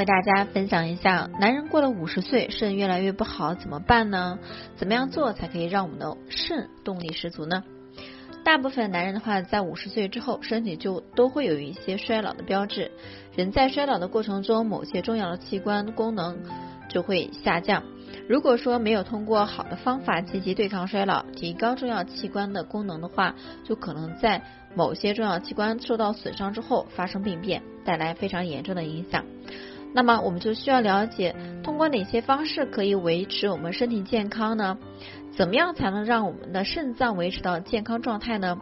为大家分享一下，男人过了五十岁，肾越来越不好，怎么办呢？怎么样做才可以让我们的肾动力十足呢？大部分男人的话，在五十岁之后，身体就都会有一些衰老的标志。人在衰老的过程中，某些重要的器官功能就会下降。如果说没有通过好的方法积极对抗衰老，提高重要器官的功能的话，就可能在某些重要器官受到损伤之后发生病变，带来非常严重的影响。那么我们就需要了解，通过哪些方式可以维持我们身体健康呢？怎么样才能让我们的肾脏维持到健康状态呢？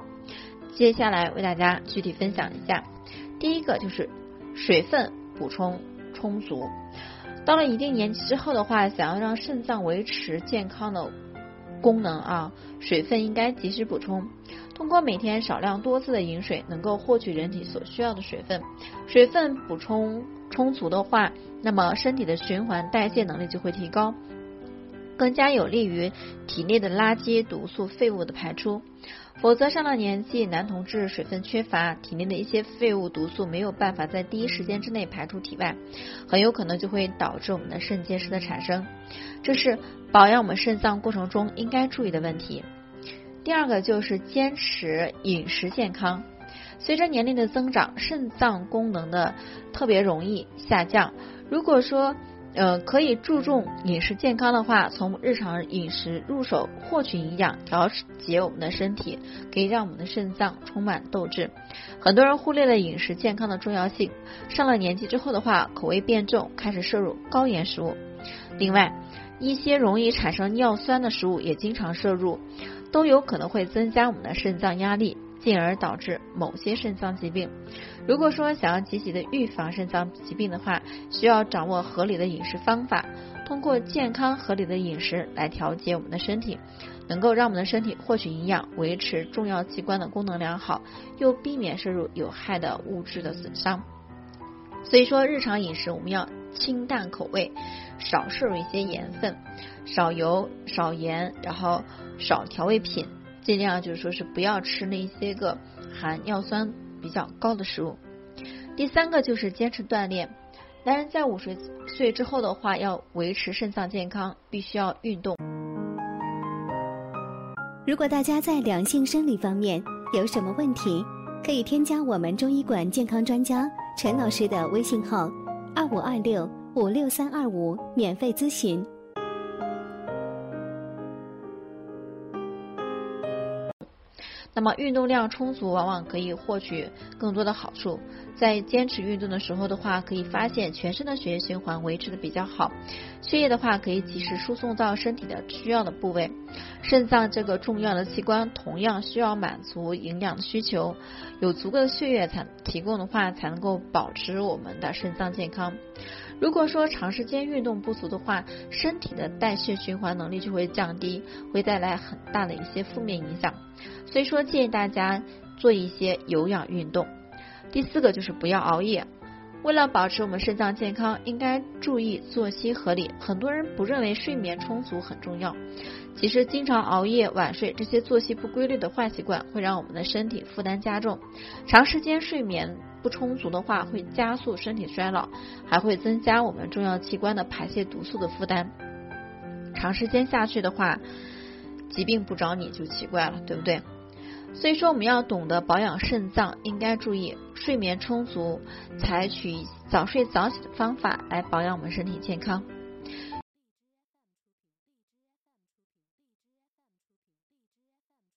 接下来为大家具体分享一下。第一个就是水分补充充足。到了一定年纪之后的话，想要让肾脏维持健康的功能啊，水分应该及时补充。通过每天少量多次的饮水，能够获取人体所需要的水分。水分补充。充足的话，那么身体的循环代谢能力就会提高，更加有利于体内的垃圾、毒素、废物的排出。否则，上了年纪男同志水分缺乏，体内的一些废物、毒素没有办法在第一时间之内排出体外，很有可能就会导致我们的肾结石的产生。这是保养我们肾脏过程中应该注意的问题。第二个就是坚持饮食健康。随着年龄的增长，肾脏功能的特别容易下降。如果说呃可以注重饮食健康的话，从日常饮食入手，获取营养，调节我们的身体，可以让我们的肾脏充满斗志。很多人忽略了饮食健康的重要性，上了年纪之后的话，口味变重，开始摄入高盐食物。另外，一些容易产生尿酸的食物也经常摄入，都有可能会增加我们的肾脏压力。进而导致某些肾脏疾病。如果说想要积极的预防肾脏疾病的话，需要掌握合理的饮食方法，通过健康合理的饮食来调节我们的身体，能够让我们的身体获取营养，维持重要器官的功能良好，又避免摄入有害的物质的损伤。所以说，日常饮食我们要清淡口味，少摄入一些盐分，少油少盐，然后少调味品。尽量就是说是不要吃那些个含尿酸比较高的食物。第三个就是坚持锻炼。男人在五十岁之后的话，要维持肾脏健康，必须要运动。如果大家在两性生理方面有什么问题，可以添加我们中医馆健康专家陈老师的微信号：二五二六五六三二五，免费咨询。那么运动量充足，往往可以获取更多的好处。在坚持运动的时候的话，可以发现全身的血液循环维持的比较好，血液的话可以及时输送到身体的需要的部位。肾脏这个重要的器官同样需要满足营养的需求，有足够的血液才提供的话，才能够保持我们的肾脏健康。如果说长时间运动不足的话，身体的代谢循环能力就会降低，会带来很大的一些负面影响。所以说，建议大家做一些有氧运动。第四个就是不要熬夜。为了保持我们肾脏健康，应该注意作息合理。很多人不认为睡眠充足很重要，其实经常熬夜、晚睡这些作息不规律的坏习惯，会让我们的身体负担加重。长时间睡眠不充足的话，会加速身体衰老，还会增加我们重要器官的排泄毒素的负担。长时间下去的话，疾病不找你就奇怪了，对不对？所以说，我们要懂得保养肾脏，应该注意睡眠充足，采取早睡早起的方法来保养我们身体健康。